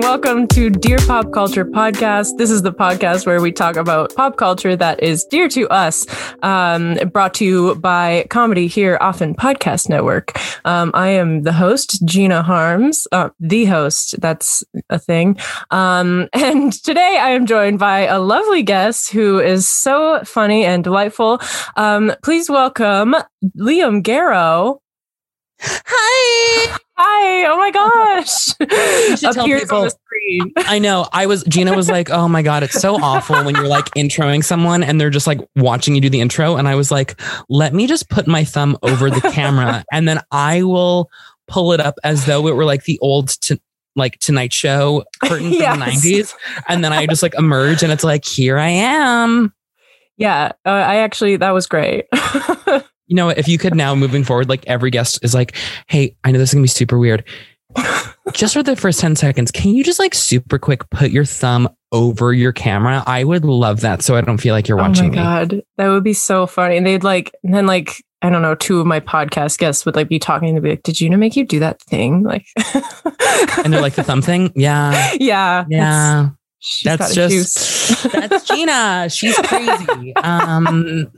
welcome to Dear Pop Culture Podcast. This is the podcast where we talk about pop culture that is dear to us, um, brought to you by Comedy Here Often Podcast Network. Um, I am the host, Gina Harms, uh, the host. That's a thing. Um, and today I am joined by a lovely guest who is so funny and delightful. Um, please welcome Liam Garrow. Hi. Hi! Oh my gosh! You should tell Appears on the screen. I know. I was Gina was like, "Oh my god, it's so awful when you're like introing someone and they're just like watching you do the intro." And I was like, "Let me just put my thumb over the camera and then I will pull it up as though it were like the old to, like Tonight Show curtain from Yes. the '90s." And then I just like emerge and it's like, "Here I am." Yeah, uh, I actually that was great. You know, if you could now moving forward, like every guest is like, "Hey, I know this is gonna be super weird." just for the first 10 seconds, can you just like super quick put your thumb over your camera? I would love that so I don't feel like you're watching oh my watching me. god, that would be so funny. And they'd like, and then like, I don't know, two of my podcast guests would like be talking to be like, "Did Gina make you do that thing?" Like, And they're like, the thumb thing? Yeah. yeah, Yeah. That's, That's just- That's Gina. She's crazy. Um,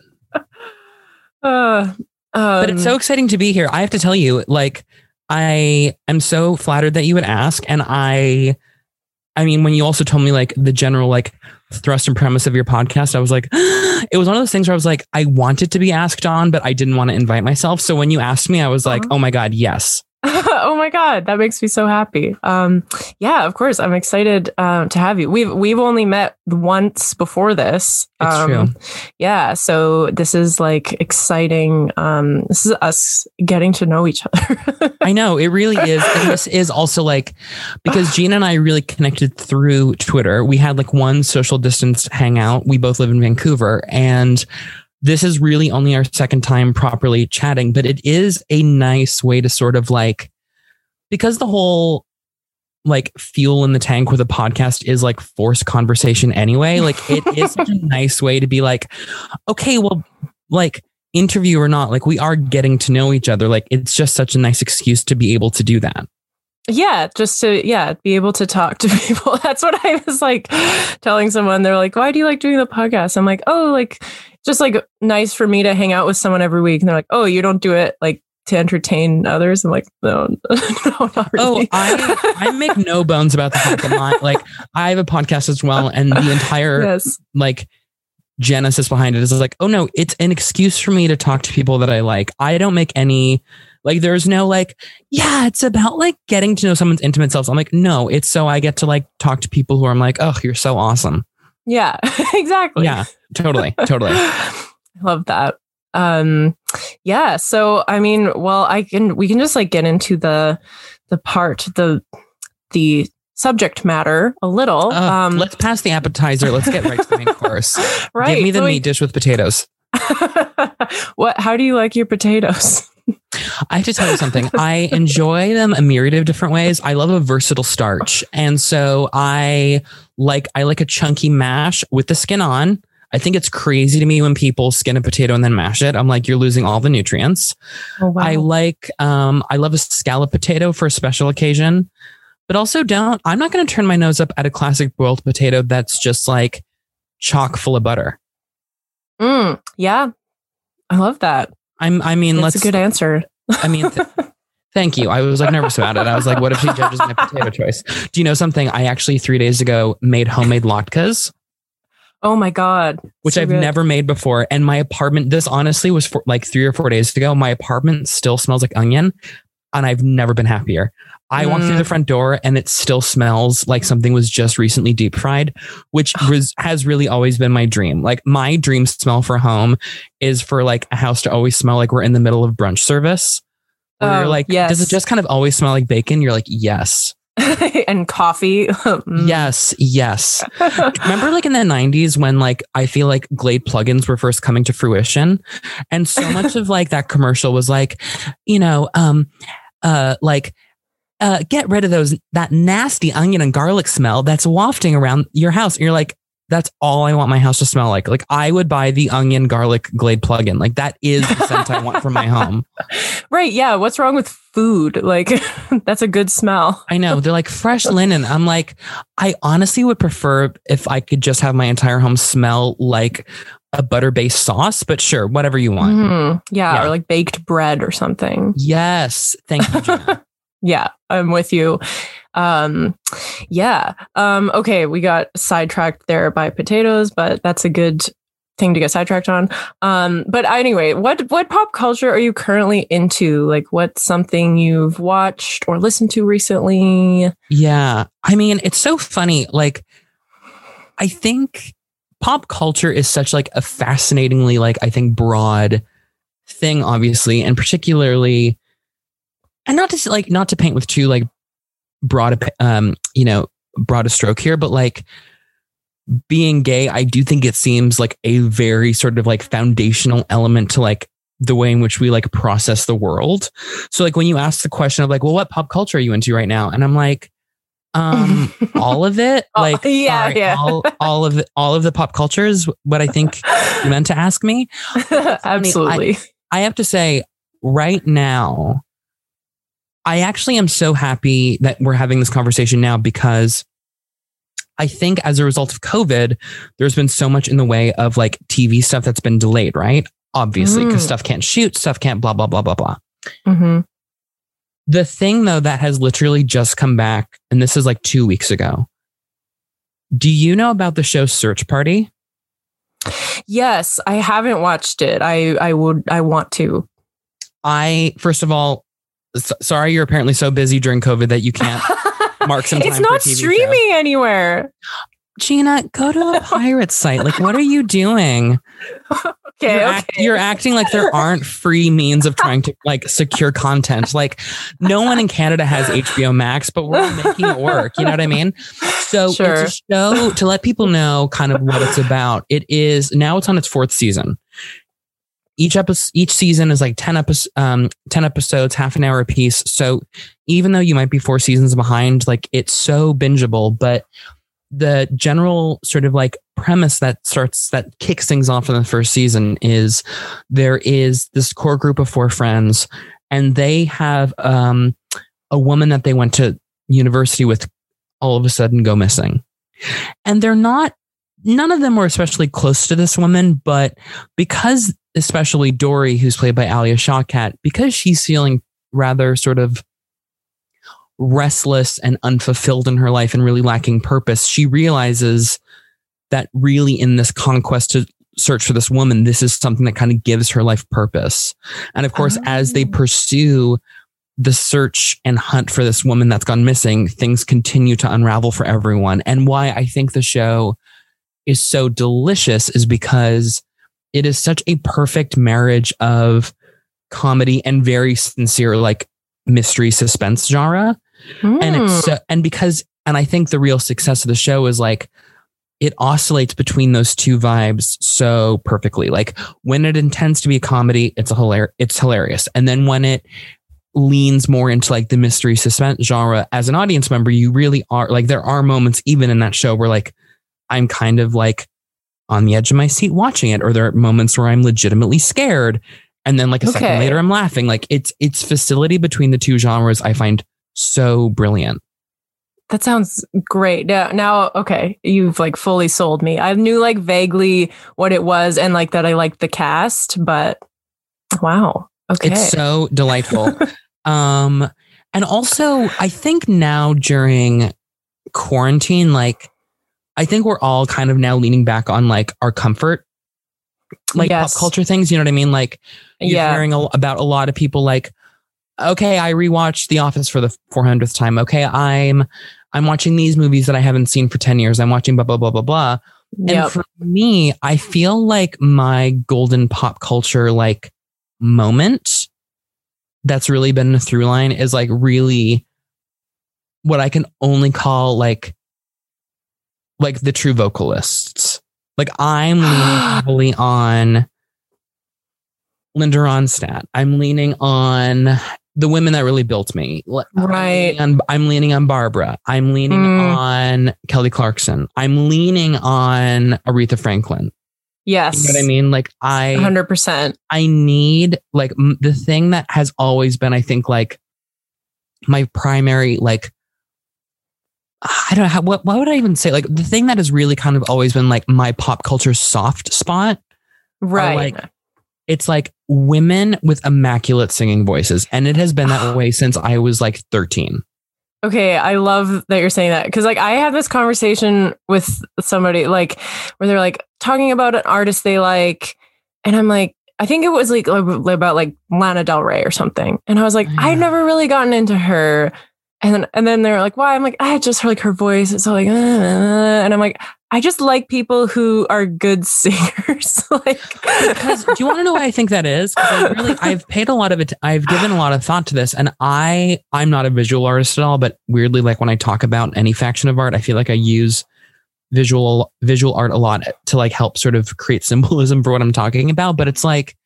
Uh, but it's um, so exciting to be here. I have to tell you, like, I am so flattered that you would ask. And I, I mean, when you also told me like the general like thrust and premise of your podcast, I was like, it was one of those things where I was like, I wanted to be asked on, but I didn't want to invite myself. So when you asked me, I was like, Uh-huh. oh my God, yes. oh my god, that makes me so happy. Um, yeah, of course, I'm excited um, to have you. We've we've only met once before this. It's um, true. Yeah, so this is like exciting. Um, this is us getting to know each other. I know it really is. And this is also like because Gina and I really connected through Twitter. We had like one social distance hangout. We both live in Vancouver and this is really only our second time properly chatting, but it is a nice way to sort of like because the whole like fuel in the tank with a podcast is like forced conversation anyway. Like it is such a nice way to be like, okay, well, like interview or not, like we are getting to know each other. Like it's just such a nice excuse to be able to do that. yeah, just to yeah be able to talk to people. That's what I was like telling someone. They're like, "Why do you like doing the podcast?" I'm like, "Oh, like just like nice for me to hang out with someone every week." And they're like, "Oh, you don't do it like." To entertain others, I'm like, no, no, not Oh, really. I I make no bones about the fact that my like I have a podcast as well, and the entire yes, like genesis behind it is like, oh no, it's an excuse for me to talk to people that I like. I don't make any like there's no like, yeah, it's about like getting to know someone's intimate selves. I'm like, no, it's so I get to like talk to people who I'm like, oh, you're so awesome. Yeah, exactly. Yeah, totally, totally. I love that. Um yeah, so I mean, well, I can we can just like get into the the part the the subject matter a little. Uh, um let's pass the appetizer. Let's get right to the main course. right. Give me the so we- meat dish with potatoes. what how do you like your potatoes? I have to tell you something. I enjoy them a myriad of different ways. I love a versatile starch. And so I like I like a chunky mash with the skin on. I think it's crazy to me when people skin a potato and then mash it. I'm like, you're losing all the nutrients. Oh wow. I like um I love a scallop potato for a special occasion, but also don't I'm not gonna turn my nose up at a classic boiled potato that's just like chock full of butter. Mm, yeah. I love that. I'm I mean That's let's a good answer. I mean, th- thank you. I was like nervous about it. I was like, what if she judges my potato choice? Do you know something? I actually three days ago made homemade latkes, Oh my god. which So I've good. never made before. And my apartment, this honestly was for like three or four days ago. My apartment still smells like onion, and I've never been happier. I walk through Mm. the front door and it still smells like something was just recently deep fried, which was has really always been my dream. Like my dream smell for home is for like a house to always smell like we're in the middle of brunch service. Where you're Oh, like, yes. does it just kind of always smell like bacon? You're like, yes, and coffee. Mm. yes, yes. Remember, like in the '90s when like I feel like Glade plugins were first coming to fruition, and so much of like that commercial was like, you know, um, uh, like. Uh, get rid of those that nasty onion and garlic smell that's wafting around your house. And you're like, that's all I want my house to smell like. Like I would buy the onion garlic glade plug-in. Like that is the scent I want for my home. Right. Yeah. What's wrong with food? Like that's a good smell. I know. They're like fresh linen. I'm like, I honestly would prefer if I could just have my entire home smell like a butter-based sauce, but sure, whatever you want. Mhm. Yeah, Yeah. Or like baked bread or something. Yes. Thank you. Yeah, I'm with you. Um, yeah. Um, okay, we got sidetracked there by potatoes, but that's a good thing to get sidetracked on. Um, but anyway, what what pop culture are you currently into? Like, what's something you've watched or listened to recently? Yeah. I mean, it's so funny. Like, I think pop culture is such like a fascinatingly, like, I think broad thing, obviously, and particularly, and not to like, not to paint with too like broad, um, you know, broad a stroke here, but like being gay, I do think it seems like a very sort of like foundational element to like the way in which we like process the world. So like when you ask the question of like, well, what pop culture are you into right now? And I'm like, um, all of it. Oh, Like, yeah, sorry, yeah. all, all of it, all of the pop culture is what I think you meant to ask me. Absolutely. I have to say, right now, I actually am so happy that we're having this conversation now because I think as a result of COVID, there's been so much in the way of like TV stuff that's been delayed, right? Obviously, because Mm. stuff can't shoot, stuff can't blah, blah, blah, blah, blah. hmm The thing though that has literally just come back, and this is like two weeks ago. Do you know about the show Search Party? Yes, I haven't watched it. I I would I want to. I, first of all, s- sorry you're apparently so busy during COVID that you can't mark some it's time for a not TV show. streaming anywhere. Gina, go to a pirate site. Like, what are you doing? Okay, you're, okay. act- you're acting like there aren't free means of trying to like secure content. Like, no one in Canada has HBO Max, but we're making it work. You know what I mean? So Sure. it's a show to let people know kind of what it's about. It is now it's on its fourth season. Each episode, each season is like 10 episodes, um, 10 episodes, half an hour a piece. So even though you might be four seasons behind, like it's so bingeable, but the general sort of like premise that starts that kicks things off in the first season is there is this core group of four friends and they have um, a woman that they went to university with all of a sudden go missing. And they're not none of them were especially close to this woman but because especially dory who's played by alia shawkat because she's feeling rather sort of restless and unfulfilled in her life and really lacking purpose, she realizes that really in this conquest to search for this woman, this is something that kind of gives her life purpose. And of course, as they Oh. pursue the search and hunt for this woman that's gone missing, things continue to unravel for everyone. And why I think the show is so delicious is because it is such a perfect marriage of comedy and very sincere, like mystery suspense genre and Hmm. it's so, and because and I think the real success of the show is like it oscillates between those two vibes so perfectly. Like when it intends to be a comedy, it's a hilar- it's hilarious, and then when it leans more into like the mystery suspense genre, as an audience member, you really are like there are moments even in that show where like I'm kind of like on the edge of my seat watching it, or there are moments where I'm legitimately scared. And then like a second later, I'm laughing. Like it's it's facility between the two genres. I find so brilliant. That sounds great. Now, now, okay, you've like fully sold me. I knew like vaguely what it was and like that I liked the cast, but wow. Okay. It's so delightful. um, and also, I think now during quarantine, like, I think we're all kind of now leaning back on like our comfort, like Yes. pop culture things. You know what I mean? Like, you're yeah. hearing a, about a lot of people like, okay, I rewatched The Office for the 400th time. Okay, I'm I'm watching these movies that I haven't seen for 10 years. I'm watching blah blah blah blah blah. And for me, I feel like my golden pop culture like moment that's really been a through line is like really what I can only call like like the true vocalists. Like I'm leaning heavily on Linda Ronstadt. I'm leaning on the women that really built me. I'm Right. leaning on, I'm leaning on Barbra. I'm leaning Mm. on Kelly Clarkson. I'm leaning on Aretha Franklin. Yes. You know what I mean? Like I, 100%. I need like m- the thing that has always been, I think, like my primary, like, I don't know how, what, what would I even say? Like the thing that has really kind of always been like my pop culture soft spot. Right. like- It's like women with immaculate singing voices. And it has been that way since I was like 13. Okay, I love that you're saying that because like I had this conversation with somebody like where they're like talking about an artist they like, and I'm like, I think it was like about like Lana Del Rey or something, and I was like, Yeah. I've never really gotten into her, and then and then they're like, why? I'm like, I just heard like her voice, it's so like, uh, uh, uh, uh, and I'm like, I just like people who are good singers, like because do you want to know why I think that is? I really, I've paid a lot of it. I've given a lot of thought to this, and I, I'm not a visual artist at all. But weirdly, like when I talk about any faction of art, I feel like I use visual visual art a lot to like help sort of create symbolism for what I'm talking about. But it's like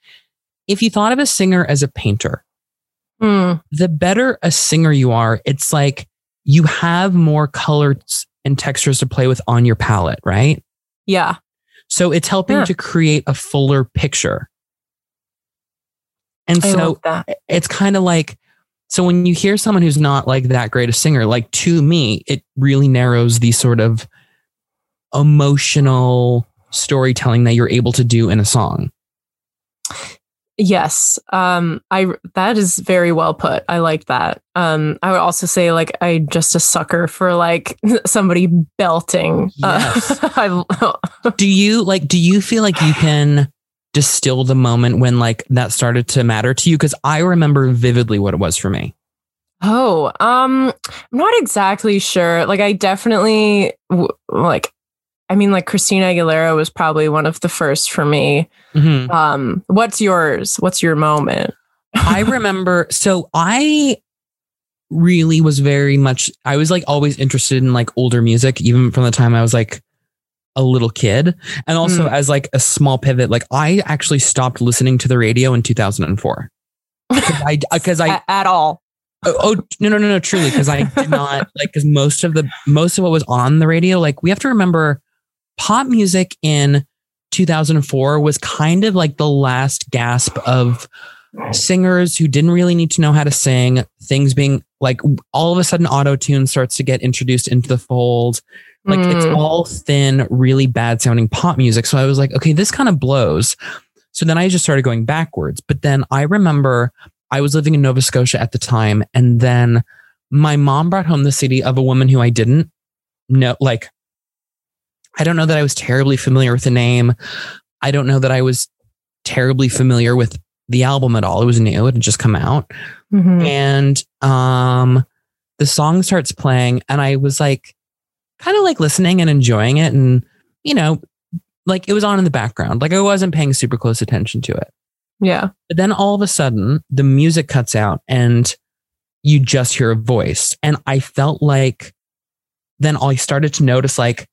if you thought of a singer as a painter, Mm, the better a singer you are, it's like you have more colors and textures to play with on your palette, right? yeah, So it's helping Yeah. to create a fuller picture. And I so it's kind of like, so when you hear someone who's not like that great a singer, like to me, it really narrows the sort of emotional storytelling that you're able to do in a song. Yes. Um I that is very well put. I like that. Um I would also say like I just a sucker for like somebody belting. Yes. Uh, I, do you like, do you feel like you can distill the moment when like that started to matter to you? Cause I remember vividly what it was for me. oh, um I'm not exactly sure. Like I definitely w- like I mean like Christina Aguilera was probably one of the first for me. Mhm. Um what's yours? What's your moment? I remember, so I really was very much, I was like always interested in like older music, even from the time I was like a little kid. And also Mm. as like a small pivot, like I actually stopped listening to the radio in 2004. Cause I, because I, A- at all. oh, oh, no, no, no, no, truly. Cause I did not like, cause most of the, most of what was on the radio, like we have to remember pop music in 2004 was kind of like the last gasp of singers who didn't really need to know how to sing, things being like all of a sudden auto tune starts to get introduced into the fold. Like it's Mm. all thin, really bad sounding pop music. So I was like, okay, this kind of blows. So then I just started going backwards. But then I remember I was living in Nova Scotia at the time. And then my mom brought home the CD of a woman who I didn't know. Like, I don't know that I was terribly familiar with the name. I don't know that I was terribly familiar with the album at all. It was new. It had just come out. Mhm. And um the song starts playing and I was like kind of like listening and enjoying it and you know like it was on in the background. Like I wasn't paying super close attention to it. Yeah. But then all of a sudden the music cuts out and you just hear a voice and I felt like then I started to notice like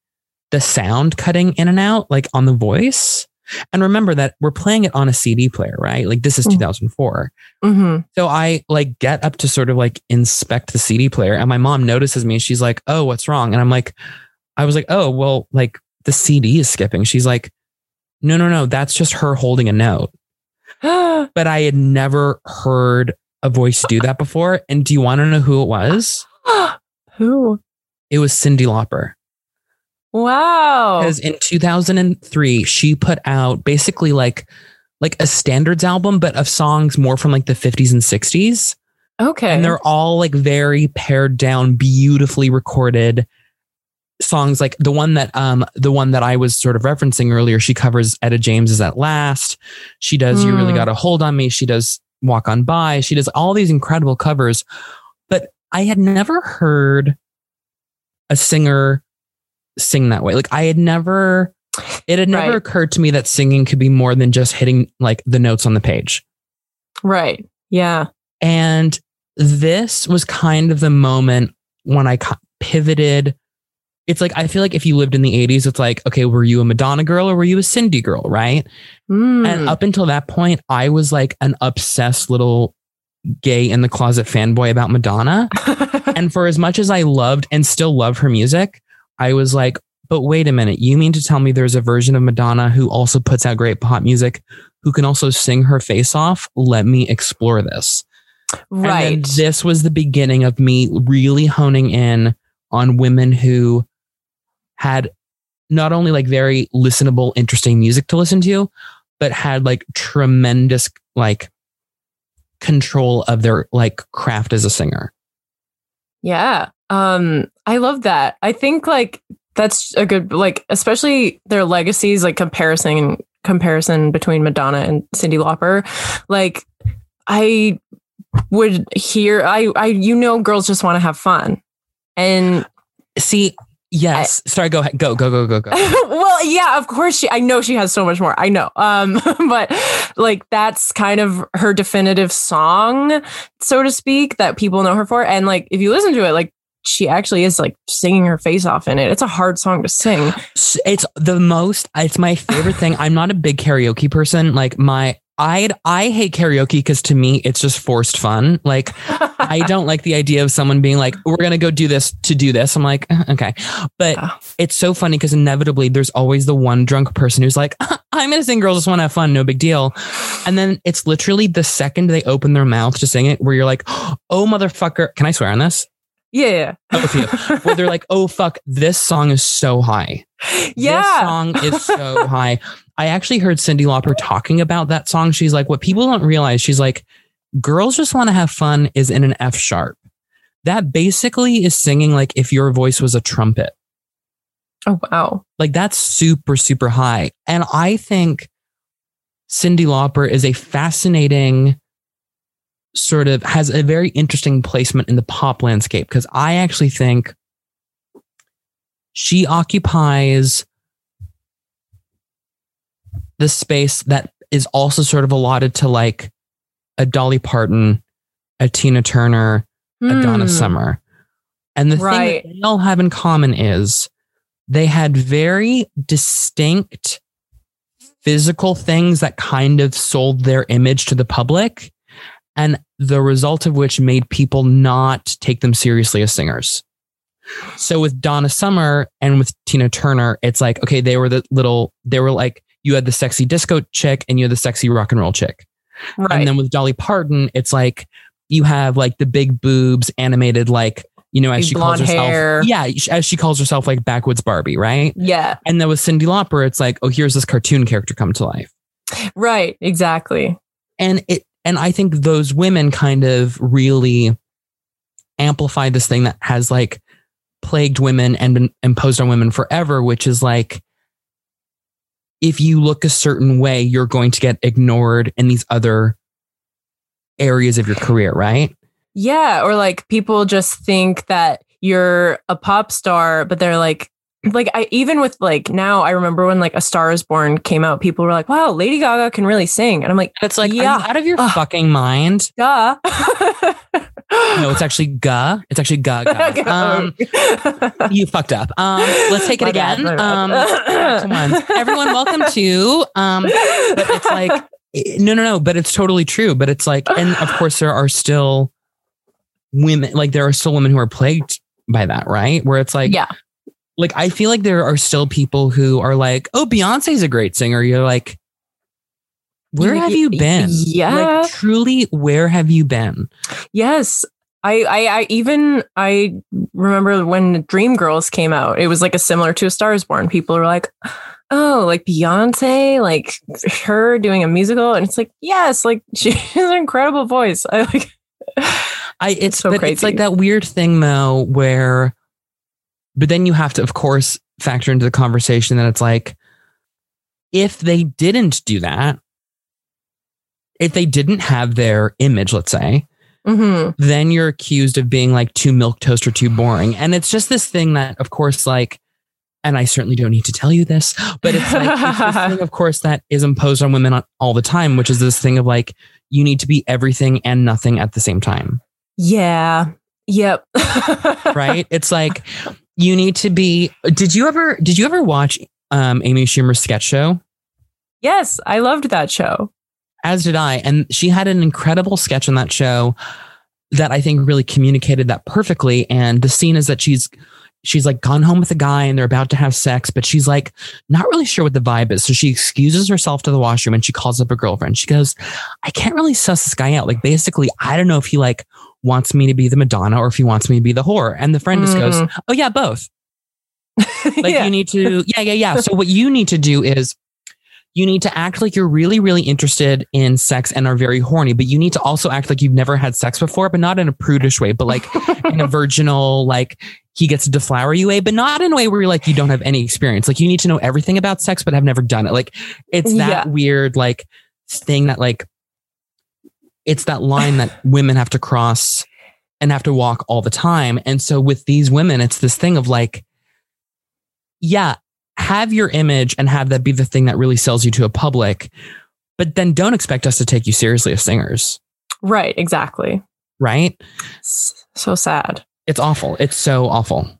the sound cutting in and out like on the voice. And remember that we're playing it on a CD player, right? Like this is Mm. 2004. hmm So I like get up to sort of like inspect the CD player and my mom notices me. She's like, Oh, what's wrong? And I'm like, I was like, Oh, well, like the CD is skipping. She's like, No, no, no. That's just her holding a note. But I had never heard a voice do that before. And do you want to know who it was? Who? It was Cyndi Lauper. Wow. Because in 2003, she put out basically like like a standards album, but of songs more from like the 50s and 60s. Okay. and they're all like very pared down beautifully recorded songs like the one that um the one that I was sort of referencing earlier she covers Etta James's at last she does you really Mm. got a hold on me she does walk on by she does all these incredible covers but I had never heard a singer sing that way like I had never it had never Right. occurred to me that singing could be more than just hitting like the notes on the page right. Yeah. and this was kind of the moment when I pivoted. It's like, I feel like if you lived in the 80s, it's like, okay, were you a Madonna girl or were you a Cyndi girl? Right. Mm. And up until that point, I was like an obsessed little gay in the closet fanboy about Madonna. and for as much as I loved and still love her music, I was like, but wait a minute, you mean to tell me there's a version of Madonna who also puts out great pop music, who can also sing her face off? Let me explore this. right. And this was the beginning of me really honing in on women who had not only like very listenable, interesting music to listen to, but had like tremendous like control of their like craft as a singer. Yeah. Um I love that. I think like that's a good like especially their legacies like comparison comparison between Madonna and Cyndi Lauper. Like I would hear I I you know girls just want to have fun. And See, yes. Sorry, go ahead. Go, go, go, go, go. well, yeah, of course she I know she has so much more. I know. Um but like that's kind of her definitive song, so to speak, that people know her for and like if you listen to it like she actually is like singing her face off in it. It's a hard song to sing. It's the most, it's my favorite thing. I'm not a big karaoke person. Like my, I I hate karaoke because to me it's just forced fun. Like I don't like the idea of someone being like, "We're gonna go do this to do this." I'm like, "Uh, okay, but Oh. it's so funny because inevitably there's always the one drunk person who's like, "I'm gonna sing, girls just want to have fun, no big deal," and then it's literally the second they open their mouth to sing it, where you're like, "Oh motherfucker!" Can I swear on this? Yeah. Phew. where they're like, "Oh fuck, this song is so high." This Yeah. song is so high. I actually heard Cyndi Lauper talking about that song. She's like, what people don't realize, she's like, girls just want to have fun is in an F sharp. That basically is singing like if your voice was a trumpet. Oh wow. Like that's super, super high. And I think Cyndi Lauper is a fascinating sort of has a very interesting placement in the pop landscape because I actually think she occupies the space that is also sort of allotted to like a Dolly Parton, a Tina Turner, a Donna Hmm. Summer. And the Right. thing they all have in common is they had very distinct physical things that kind of sold their image to the public. And the result of which made people not take them seriously as singers. So with Donna Summer and with Tina Turner, it's like, okay, they were the little, they were like, you had the sexy disco chick and you had the sexy rock and roll chick. Right. And then with Dolly Parton, it's like you have like the big boobs animated, like, you know, as she calls herself. hair. Yeah, as she calls herself like backwoods Barbie, right? yeah. And then with Cyndi Lauper, it's like, oh, here's this cartoon character come to life. Right. Exactly. And it and I think those women kind of really amplify this thing that has like plagued women and been imposed on women forever, which is like if you look a certain way, you're going to get ignored in these other areas of your career, right? Yeah. Or like people just think that you're a pop star, but they're like, like I even with like now I remember when like A Star is Born came out, people were like, "Wow, Lady Gaga can really sing," and I'm like, It's like, Yeah. out of your Ugh. fucking mind? "Duh." No, it's actually ga. It's actually ga. ga. Um, you fucked up. Um, let's take it My again. Um, bad. on, everyone, welcome to. Um, but it's like no, no, no. But it's totally true. But it's like, and of course, there are still women. Like there are still women who are plagued by that, right? Where it's like, yeah, like I feel like there are still people who are like, oh, Beyonce's a great singer. You're like, where have you been? yeah. like truly, where have you been? yes. I, I, I even I remember when Dreamgirls came out. It was like a similar to A Star Is Born. People were like, "Oh, like Beyonce, like her doing a musical," and it's like, yes, like she has an incredible voice. I like. I it's so but it's like that weird thing though where but then you have to of course factor into the conversation that it's like if they didn't do that if they didn't have their image let's say hmm then you're accused of being like too milk toast or too boring and it's just this thing that of course like and I certainly don't need to tell you this, but it's like it's this thing, of course, that is imposed on women all the time, which is this thing of like you need to be everything and nothing at the same time. Yeah. Yep. right? it's like you need to be. Did you ever? Did you ever watch um, Amy Schumer's sketch show? Yes, I loved that show. As did I. And she had an incredible sketch on that show that I think really communicated that perfectly. And the scene is that she's she's like gone home with a guy and they're about to have sex, but she's like not really sure what the vibe is. So she excuses herself to the washroom and she calls up a girlfriend. She goes, I can't really suss this guy out. Like basically, I don't know if he like wants me to be the Madonna or if he wants me to be the whore. And the friend just goes, Mm. Oh yeah, both. Like Yeah. you need to, yeah, yeah, yeah. So what you need to do is you need to act like you're really, really interested in sex and are very horny, but you need to also act like you've never had sex before, but not in a prudish way, but like in a virginal, like he gets to deflower you way, but not in a way where you're like, you don't have any experience. Like you need to know everything about sex, but have never done it. Like it's that Yeah. weird, like thing that like, it's that line that women have to cross and have to walk all the time. And so with these women, it's this thing of like, yeah, have your image and have that be the thing that really sells you to a public, but then don't expect us to take you seriously as singers, right. Exactly. right? So sad. It's awful. It's so awful.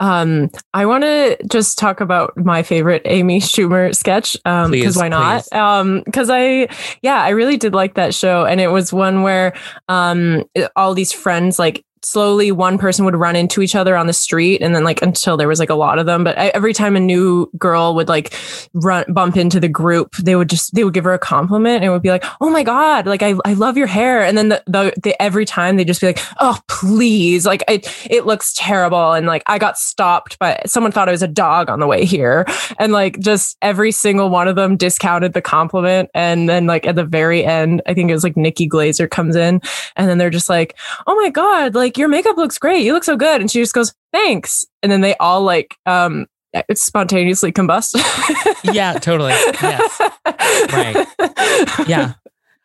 Um, I want to just talk about my favorite Amy Schumer sketch. Um, because why not? please. Um, because I, yeah, I really did like that show, and it was one where um, all these friends like slowly one person would run into each other on the street and then like until there was like a lot of them but every time a new girl would like run bump into the group they would just they would give her a compliment and it would be like oh my god like i, I love your hair. And then the, the, the every time they just be like oh please. Like it it looks terrible and like i got stopped by someone thought i was a dog on the way here. And like just every single one of them discounted the compliment and then like at the very end i think it was like nikki glazer comes in and then they're just like oh my god like your makeup looks great you look so good and she just goes thanks and then they all like um it's spontaneously combust Yeah, totally. Yes. Right. Yeah.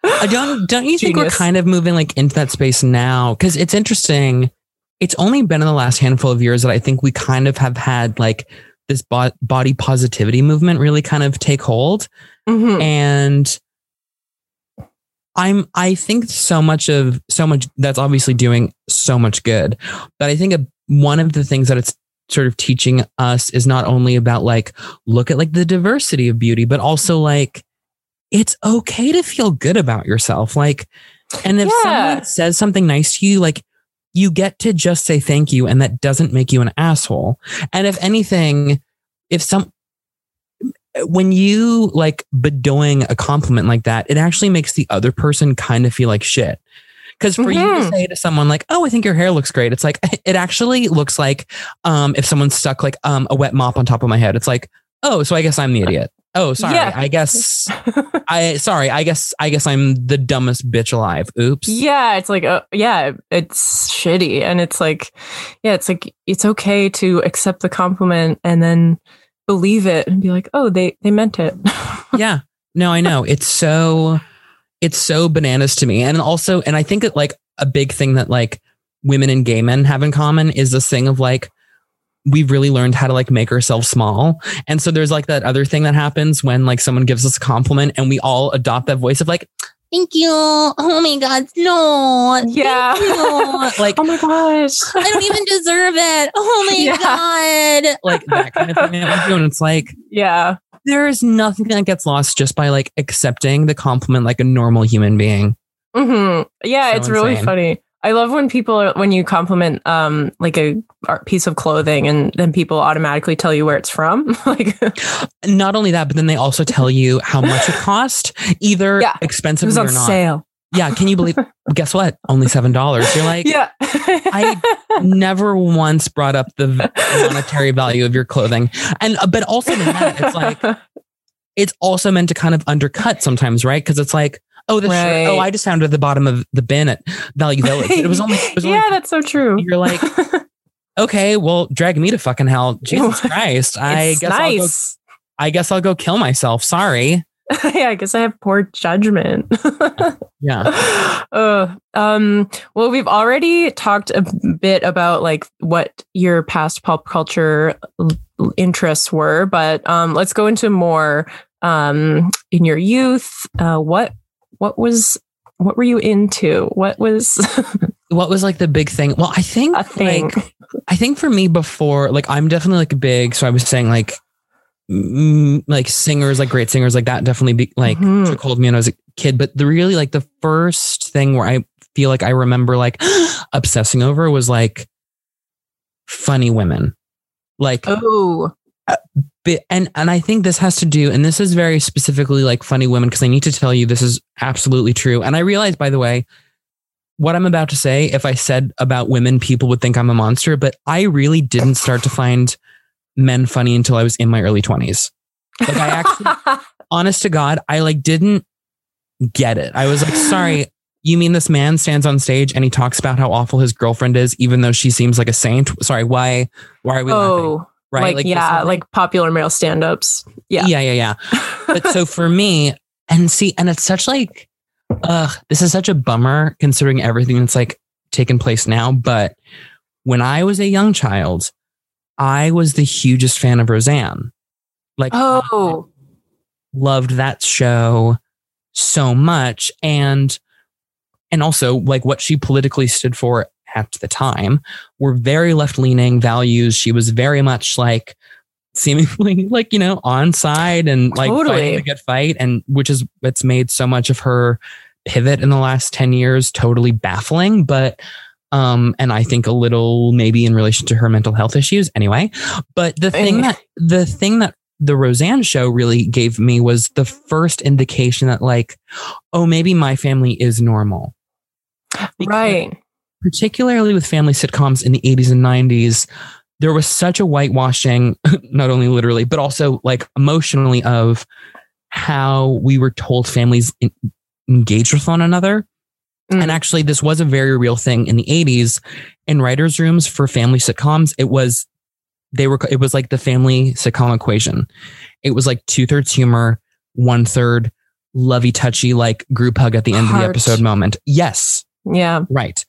I don't don't you think we're kind of moving like into that space now? Because it's interesting. It's only been in the last handful of years that I think we kind of have had like this bo- body positivity movement really kind of take hold. Mhm. and i'm i think so much of so much that's obviously doing so much good. But i think a, one of the things that it's sort of teaching us is not only about like look at like the diversity of beauty but also like it's okay to feel good about yourself. Like and if Yeah. someone says something nice to you like you get to just say thank you and that doesn't make you an asshole. And if anything if some when you like bedowing a compliment like that, it actually makes the other person kind of feel like shit. Because for you to Mhm. say to someone like, "Oh, I think your hair looks great," it's like it actually looks like um, if someone stuck like um, a wet mop on top of my head. It's like, oh, so I guess I'm the idiot. Oh, sorry. Yeah. I guess I sorry. I guess I guess I'm the dumbest bitch alive. Oops. yeah it's like uh, yeah it's shitty and it's like yeah it's like it's okay to accept the compliment and then believe it and be like oh they they meant it yeah. No, I know. It's so it's so bananas to me. And also, and I think that like a big thing that like women and gay men have in common is this thing of like we've really learned how to like make ourselves small. And so there's like that other thing that happens when like someone gives us a compliment and we all adopt that voice of like, thank you. Oh my God. No. Yeah. like oh my gosh I don't even deserve it. Oh my Yeah. God. Like that kind of thing. that we do. And it's like, yeah there is nothing that gets lost just by like accepting the compliment like a normal human being. hmm yeah So it's really funny i love when people are, when you compliment um like a art piece of clothing and then people automatically tell you where it's from like Not only that, but then they also tell you how much it cost, either Yeah. it expensively or not. sale Yeah, can you believe? guess what? Only seven dollars. You're like, yeah I never once brought up the monetary value of your clothing, and uh, but also in that, it's like it's also meant to kind of undercut sometimes, right? Because it's like, oh, this shirt, Right. oh, I just found it at the bottom of the bin at Value Village. It was only, it was only yeah that's so true you're like, okay, well, drag me to fucking hell. Jesus Christ. I guess I'll go, I guess I'll go kill myself. Sorry. yeah, I guess I have poor judgment. Yeah. uh, um, well, we've already talked a bit about like what your past pop culture l- interests were, but um, let's go into more um, in your youth. Uh, what what was what were you into? What was What was like the big thing? Well, I think a thing? like I think for me before, like I'm definitely like big. So I was saying like, mm, like singers, like great singers, like that definitely be like Mhm. took hold of me when I was a kid, but the really like the first thing where I feel like I remember like obsessing over was like funny women. Like Oh, and and I think this has to do, and this is very specifically like funny women because I need to tell you this is absolutely true. And I realize, by the way, what I'm about to say, if I said about women, people would think I'm a monster. But I really didn't start to find men funny until I was in my early 20s. Like I actually, honest to God, I like didn't get it. I was like, sorry. You mean this man stands on stage and he talks about how awful his girlfriend is, even though she seems like a saint? Sorry, why? Why are we laughing? Oh. Right? like, this yeah, like popular male stand-ups. Yeah. yeah, yeah, yeah. but so for me, and see, and it's such like, ugh, this is such a bummer considering everything that's like taken place now. But when I was a young child, I was the hugest fan of Roseanne. Like, oh, loved that show so much, and and also like what she politically stood for at the time were very left leaning values. She was very much like seemingly like you know on side and like Totally. fighting a good fight and which is what's made so much of her pivot in the last 10 years totally baffling but um and i think a little maybe in relation to her mental health issues anyway but the thing that the thing that the roseanne show really gave me was the first indication that like oh maybe my family is normal Because- right. Particularly with family sitcoms in the 80s and 90s, there was such a whitewashing, not only literally, but also like emotionally, of how we were told families en- engage with one another. Mm. And actually, this was a very real thing in the 80s in writers' rooms for family sitcoms. It was, they were, it was like the family sitcom equation. It was like two thirds humor, one third lovey touchy, like group hug at the end of the episode moment. Yes. Yeah. Right.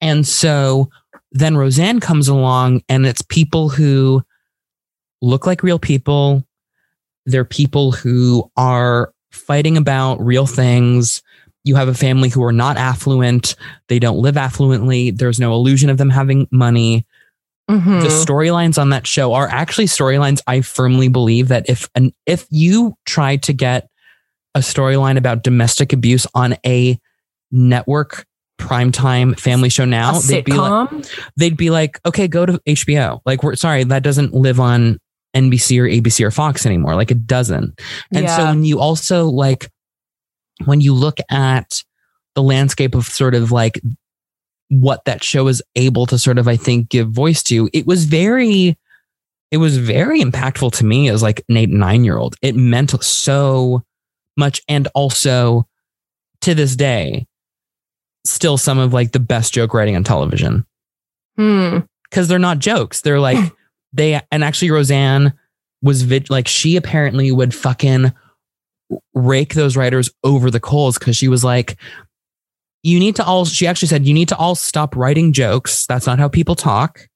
And so then Roseanne comes along and it's people who look like real people. They're people who are fighting about real things. You have a family who are not affluent. They don't live affluently. There's no illusion of them having money. Mhm. The storylines on that show are actually storylines I firmly believe that if an if you try to get a storyline about domestic abuse on a network primetime family show now, a they'd be like sitcom. they'd be like, okay, go to HBO. Like, we're sorry, that doesn't live on NBC or ABC or Fox anymore. Like, it doesn't. And so when you also like, when you look at the landscape of sort of like what that show is able to sort of, I think, give voice to, it was very, it was very impactful to me as like an eight, nine year old. It meant so much. And also to this day, still some of like the best joke writing on television Hmm. because they're not jokes. They're like they and actually Roseanne was vid- like she apparently would fucking rake those writers over the coals because she was like, you need to all. She actually said you need to all stop writing jokes. That's not how people talk.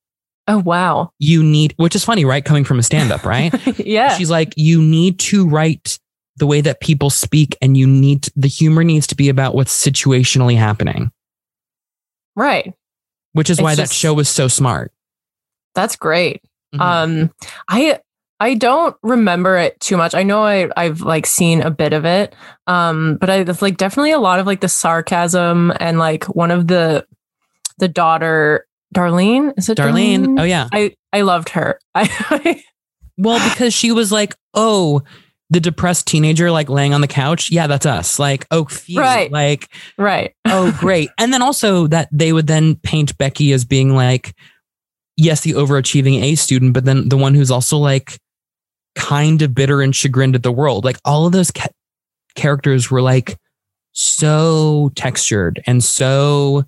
Oh wow. You need, which is funny, right? Coming from a stand up, right? yeah. She's like, you need to write the way that people speak, and you need the humor needs to be about what's situationally happening, right. which is It's why that show was so smart. That's great. Mhm. Um, I I don't remember it too much. I know I I've like seen a bit of it. Um, but I it's like definitely a lot of like the sarcasm and like one of the the daughter Darlene is it Darlene, oh yeah, I I loved her. I Well, because she was like, oh, the depressed teenager like laying on the couch. Yeah, that's us. Like, oh, phew. Right. Like, right. oh, great. and then also that they would then paint Becky as being like, yes, the overachieving A student, but then the one who's also like kind of bitter and chagrined at the world. Like all of those ca- characters were like so textured and so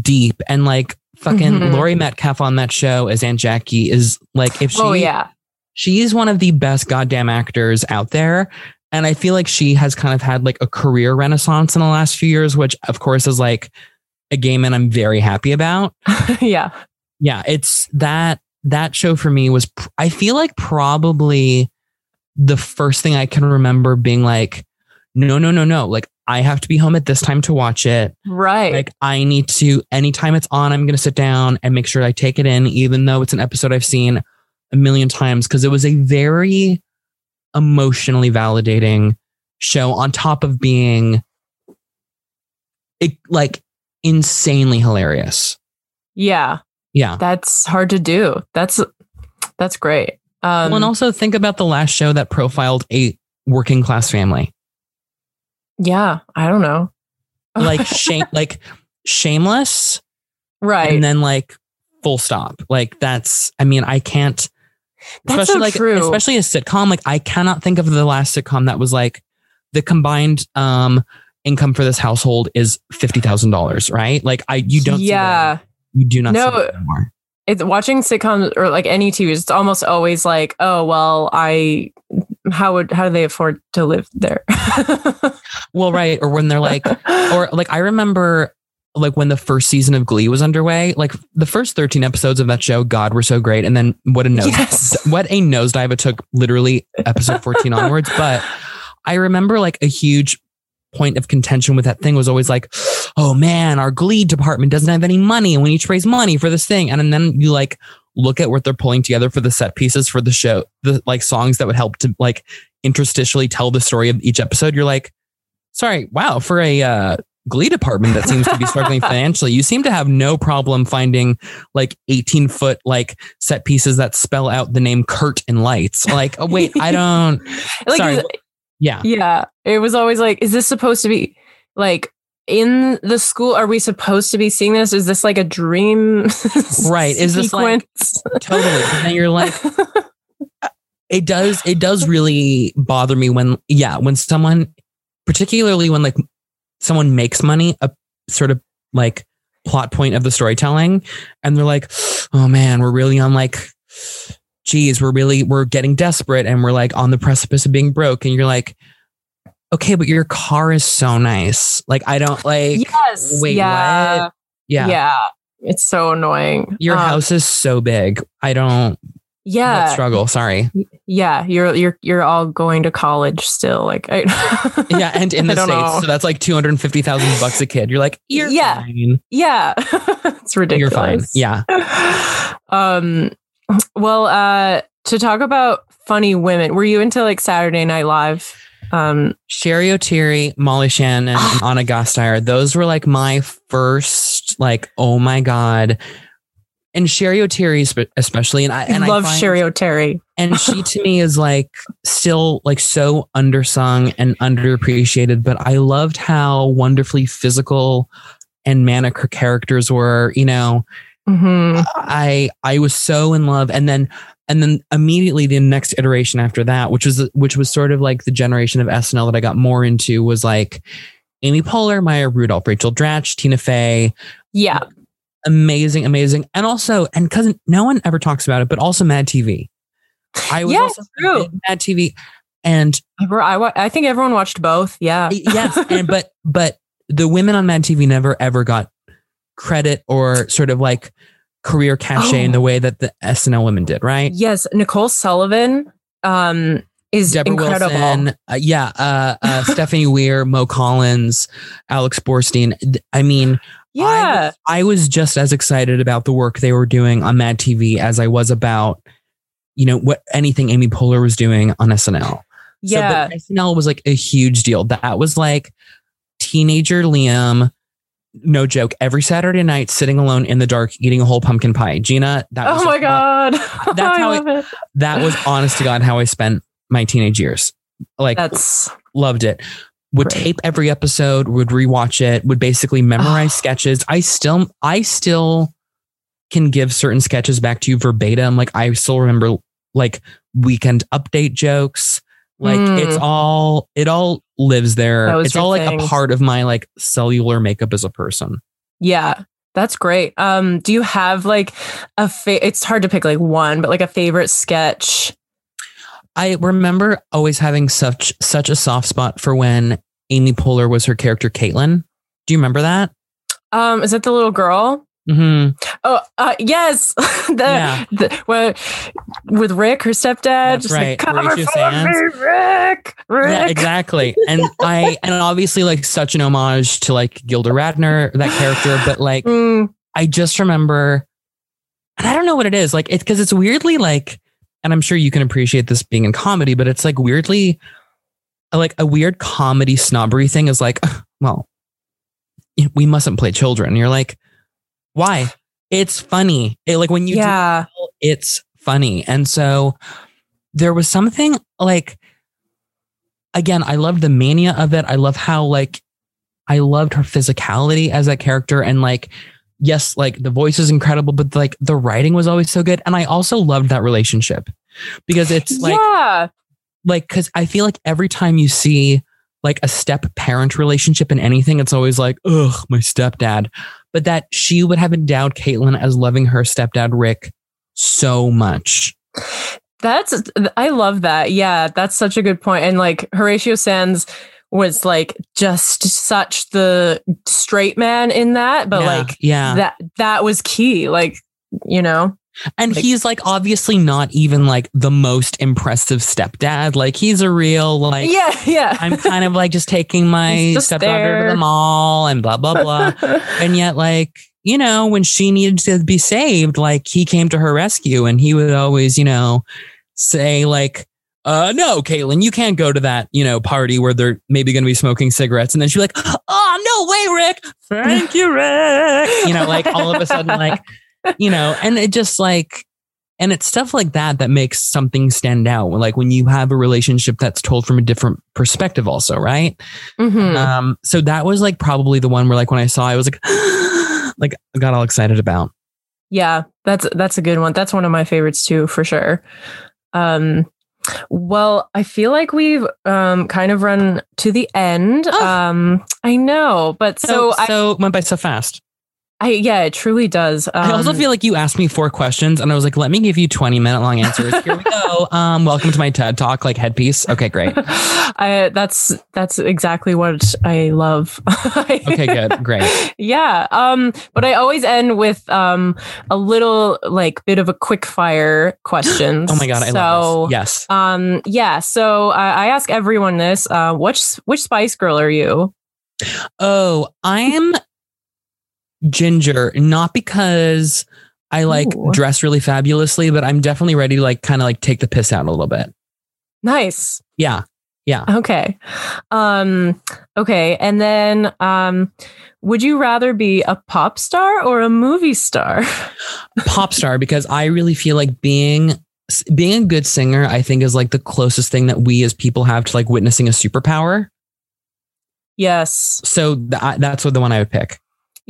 deep and like fucking Mhm. Laurie Metcalf on that show as Aunt Jackie is like if she oh yeah. She's one of the best goddamn actors out there. And I feel like she has kind of had like a career renaissance in the last few years, which of course is like a game man I'm very happy about. yeah. Yeah, it's that that show for me was I feel like probably the first thing I can remember being like, no, no, no, no. Like I have to be home at this time to watch it. Right. Like I need to anytime it's on, I'm gonna sit down and make sure I take it in, even though it's an episode I've seen a million times, because it was a very emotionally validating show on top of being it, like insanely hilarious. Yeah. Yeah. That's hard to do. That's that's great. Um, well, and also think about the last show that profiled a working class family. Yeah, I don't know. like shame like shameless right. and then like full stop. Like that's I mean, I can't That's especially so like true. especially a sitcom, like I cannot think of the last sitcom that was like the combined um income for this household is fifty thousand dollars, right? Like I you don't see yeah. that. you do not No. see that anymore. It's watching sitcoms or like any TV. It's almost always like, oh well, I how would how do they afford to live there? Well, right. Or when they're like or like I remember like when the first season of Glee was underway, like the first 13 episodes of that show, God, were so great. And then what a nose, Yes. what a nosedive it took literally episode 14 onwards. But I remember like a huge point of contention with that thing was always like, oh man, our Glee department doesn't have any money and we need to raise money for this thing. And then you like look at what they're pulling together for the set pieces for the show, the like songs that would help to like interstitially tell the story of each episode. You're like, sorry, wow, for a uh, Glee department that seems to be struggling financially, you seem to have no problem finding like 18 foot like set pieces that spell out the name Kurt in lights. Like, oh wait, I don't. like sorry, yeah, yeah, it was always like, is this supposed to be like in the school? Are we supposed to be seeing this? Is this like a dream? Right, is this like- totally. And you're like, it does it does really bother me when yeah when someone particularly when like someone makes money a sort of like plot point of the storytelling and they're like oh man we're really on like geez we're really we're getting desperate and we're like on the precipice of being broke and you're like okay but your car is so nice like i don't like yes. wait, yeah. what? yeah, Yeah. It's so annoying. your Um, house is so big i don't Yeah. let's struggle sorry Yeah. You're you're you're all going to college still. Like I Yeah, and in the states, know. so that's like two hundred and fifty thousand bucks a kid. You're like, you're Yeah. fine. Yeah. it's ridiculous you're fine. Yeah, um well uh to talk about funny women were you into like saturday night live um Cheri Oteri, Molly Shannon, and Anna Gasteyer. Those were like my first, like, oh my god. And Cheri Oteri, spe- especially, and I i love I find, Cheri Oteri and she to me is like still like so undersung and underappreciated. But I loved how wonderfully physical and manic her characters were. You know, hmm I I was so in love, and then and then immediately the next iteration after that, which was which was sort of like the generation of SNL that I got more into, was like Amy Poehler, Maya Rudolph, Rachel Dratch, Tina Fey, yeah amazing, amazing, and also and because no one ever talks about it, but also Mad TV. I was also true. Mad TV, and I, I think everyone watched both yeah yes, and but but the women on Mad TV never ever got credit or sort of like career cachet in Oh. the way that the SNL women did, right? yes nicole sullivan um is Debra incredible Wilson, uh, yeah, uh, uh, Stephanie Weir, Mo Collins, Alex Borstein. I mean, yeah I was just as excited about the work they were doing on Mad TV as I was about, you know, what anything Amy Poehler was doing on SNL. yeah So, SNL was like a huge deal. That was like teenager Liam. No joke. Every Saturday night, sitting alone in the dark, eating a whole pumpkin pie. Gina, that oh was oh my god That's I how love it. That was honest to God how I spent my teenage years. Like that's loved it. Would Great. tape every episode, would rewatch it, would basically memorize sketches. I still I still can give certain sketches back to you verbatim. Like I still remember like weekend update jokes. Like Mm. it's all it all lives there. It's all like thing. a part of my like cellular makeup as a person. Yeah, that's great. Um, do you have like a fa- it's hard to pick like one, but like a favorite sketch? I remember always having such such a soft spot for when Amy Poehler was her character Kaitlin. Do you remember that? Um, is it the little girl? Mm-hmm. Oh, uh, yes. the, Yeah. the well, with Rick, her stepdad. That's just right, like, cover Horatio for Sanz. me, Rick. Rick. Yeah, exactly. And I and obviously like such an homage to like Gilda Radner, that character, but like Mm, I just remember and I don't know what it is. Like it's because it's weirdly like, and I'm sure you can appreciate this being in comedy, but it's like weirdly like a weird comedy snobbery thing is like, well, we mustn't play children. You're like, why? It's funny. It, like when you yeah. do it's funny. And so there was something like again, I loved the mania of it. I love how like I loved her physicality as that character and like yes, like the voice is incredible, but like the writing was always so good. And I also loved that relationship because it's like, yeah. like, cause I feel like every time you see like a step parent relationship in anything, it's always like, ugh, my stepdad. But that she would have endowed Kaitlin as loving her stepdad, Rick, so much. That's, I love that. Yeah, that's such a good point. And like Horatio Sanz was like just such the straight man in that, but Yeah, like yeah. that that was key. Like, you know, And Like- he's like obviously not even like the most impressive stepdad. Like he's a real like yeah, yeah. I'm kind of like just taking my just stepdaughter to the mall and blah blah blah. and yet like you know when she needed to be saved, like he came to her rescue and he would always you know say like. Uh no, Kaitlin, you can't go to that, you know, party where they're maybe gonna be smoking cigarettes. And then she's like, Oh no way, Rick. Thank you, Rick. You know, like all of a sudden, like, you know, and it just like and it's stuff like that that makes something stand out. Like when you have a relationship that's told from a different perspective, also, right? Mhm. Um, so that was like probably the one where, like, when I saw, it, I was like, like I got all excited about. Yeah, that's that's a good one. That's one of my favorites too, for sure. Um, well, I feel like we've um kind of run to the end. Oh. Um, I know, but so, So, so it went by so fast. I yeah, it truly does. Um, I also feel like you asked me four questions, and I was like, "Let me give you twenty minute long answers." Here we go. Um, welcome to my TED Talk, like headpiece. Okay, great. I that's that's exactly what I love. Okay, good, great. yeah. Um, but I always end with um a little like bit of a quick fire questions. Oh my god, I so, love this. Yes. Um, yeah. So I, I ask everyone this. Uh, which which Spice Girl are you? Oh, I am ginger, not because I like Ooh. dress really fabulously, but I'm definitely ready to like kind of like take the piss out a little bit. Nice. Yeah. Yeah. Okay. Um. Okay. And then, um, would you rather be a pop star or a movie star? Pop star, because I really feel like being being a good singer, I think is like the closest thing that we as people have to like witnessing a superpower. yes. So th- that's what the one I would pick.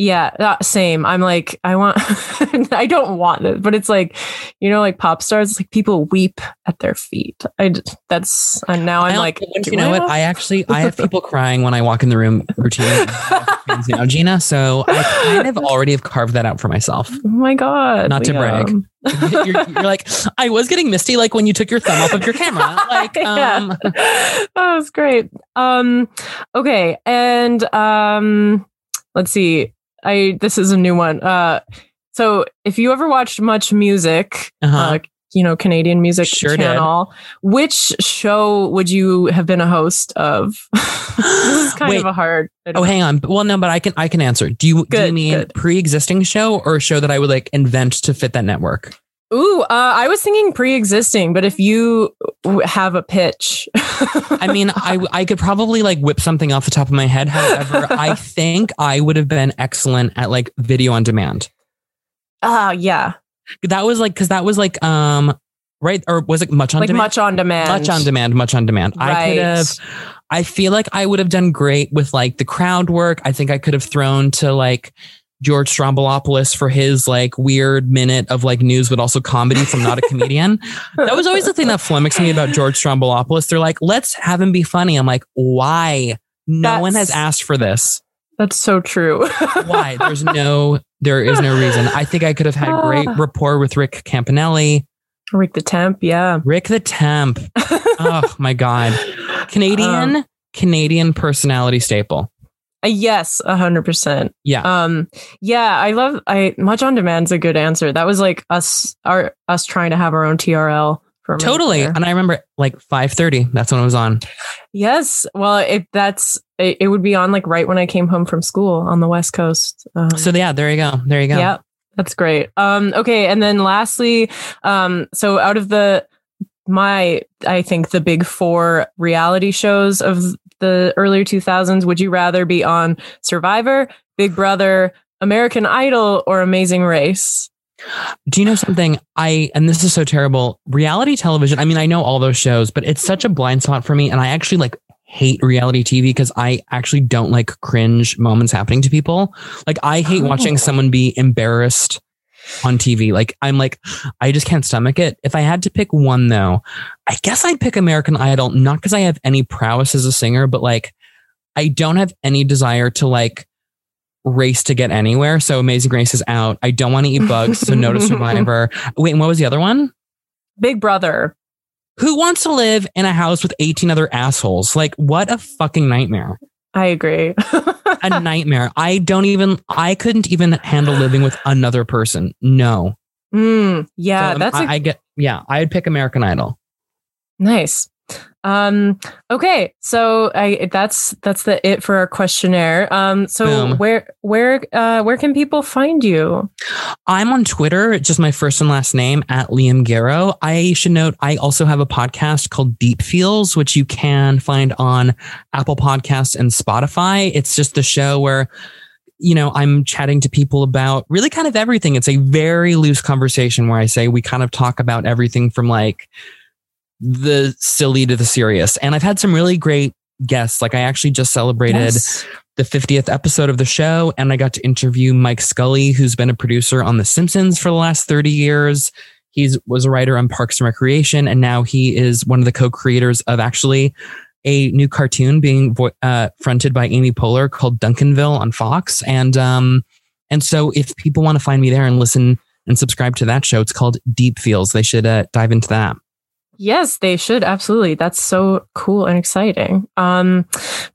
Yeah, that, same. I'm like, I want, I don't want it, but it's like, you know, like pop stars, like people weep at their feet. I, d- that's, and now I'm like, you know what? I actually I have people crying when I walk in the room routinely. you know, Gina. So I kind of already have carved that out for myself. oh my God. Not to brag. You're, you're like, I was getting misty, like when you took your thumb off of your camera. Like, Yeah. um, that was great. Um, okay. And, um, let's see. I, this is a new one. Uh, so if you ever watched MuchMusic, uh-huh. uh, you know, Canadian music Sure did. channel. Which show would you have been a host of? this is kind Wait. of a hard. Oh, know. hang on. Well, no, but I can I can answer. Do you do you mean good. pre-existing show or a show that I would like invent to fit that network? Ooh, uh, I was thinking pre-existing, but if you w- have a pitch, I mean, I I could probably like whip something off the top of my head. However, I think I would have been excellent at like video on demand. ah, yeah, That was like because that was like um right or was it much on like demand? much on demand, much on demand, much on demand. I could have. I feel like I would have done great with like the crowd work. I think I could have thrown to like George Stroumboulopoulos for his like weird minute of like news, but also comedy from not a comedian. that was always the thing that flummoxed me about George Stroumboulopoulos. They're like, let's have him be funny. I'm like, why? No one has asked for this. That's so true. Why? There's no, there is no reason. I think I could have had great rapport with Rick Campanelli, Rick the Temp, yeah. Rick the Temp. Oh my God. Canadian, Um, Canadian personality staple. Uh, yes, a hundred percent. Yeah. Um, yeah, I love. I much on demand's a good answer. That was like us, our us trying to have our own TRL for Totally. And I remember like 5:30. That's when it was on. Yes. Well, if that's it, it would be on like right when I came home from school on the West Coast. Um, So yeah, there you go. There you go. yeah, that's great. Um, okay, and then lastly, um, so out of the my I think the big four reality shows of the earlier 2000s. Would you rather be on Survivor, Big Brother, American Idol, or Amazing Race? Do you know something? I, and this is so terrible, reality television. I mean, I know all those shows, but it's such a blind spot for me. And I actually like hate reality TV because I actually don't like cringe moments happening to people. Like, I hate oh. watching someone be embarrassed on TV. Like, I'm like, I just can't stomach it. If I had to pick one, though, I guess I'd pick American Idol, not because I have any prowess as a singer, but like, I don't have any desire to like race to get anywhere. So Amazing Race is out. I don't want to eat bugs. So no to Survivor. Wait, and what was the other one? Big Brother. Who wants to live in a house with 18 other assholes? Like, what a fucking nightmare. I agree. a nightmare. I don't even, I couldn't even handle living with another person. No. Mm, yeah, so, that's. I, a- I get, yeah, I'd pick American Idol. Nice. Um, okay, so I that's that's the it for our questionnaire. Um, so Boom. where where uh, where can people find you? I'm on Twitter, just my first and last name at Liam Garrow. I should note I also have a podcast called Deep Feels, which you can find on Apple Podcasts and Spotify. It's just the show where you know, I'm chatting to people about really kind of everything. It's a very loose conversation where I say we kind of talk about everything from like the silly to the serious. And I've had some really great guests. Like I actually just celebrated yes. the 50th episode of the show and I got to interview Mike Scully, who's been a producer on The Simpsons for the last 30 years. He was a writer on Parks and Recreation, and now he is one of the co-creators of actually a new cartoon being uh, fronted by Amy Poehler called Duncanville on Fox. And um, and so if people want to find me there and listen and subscribe to that show, it's called Deep Feels. They should uh, dive into that. Yes, they should. Absolutely. That's so cool and exciting. Um,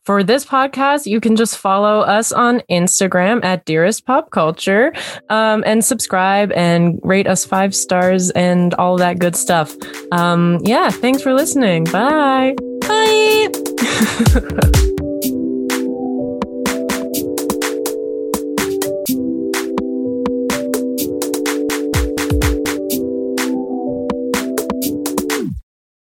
for this podcast, you can just follow us on Instagram at Dearest Pop Culture um, and subscribe and rate us five stars and all that good stuff. Um, yeah, thanks for listening. Bye. Bye.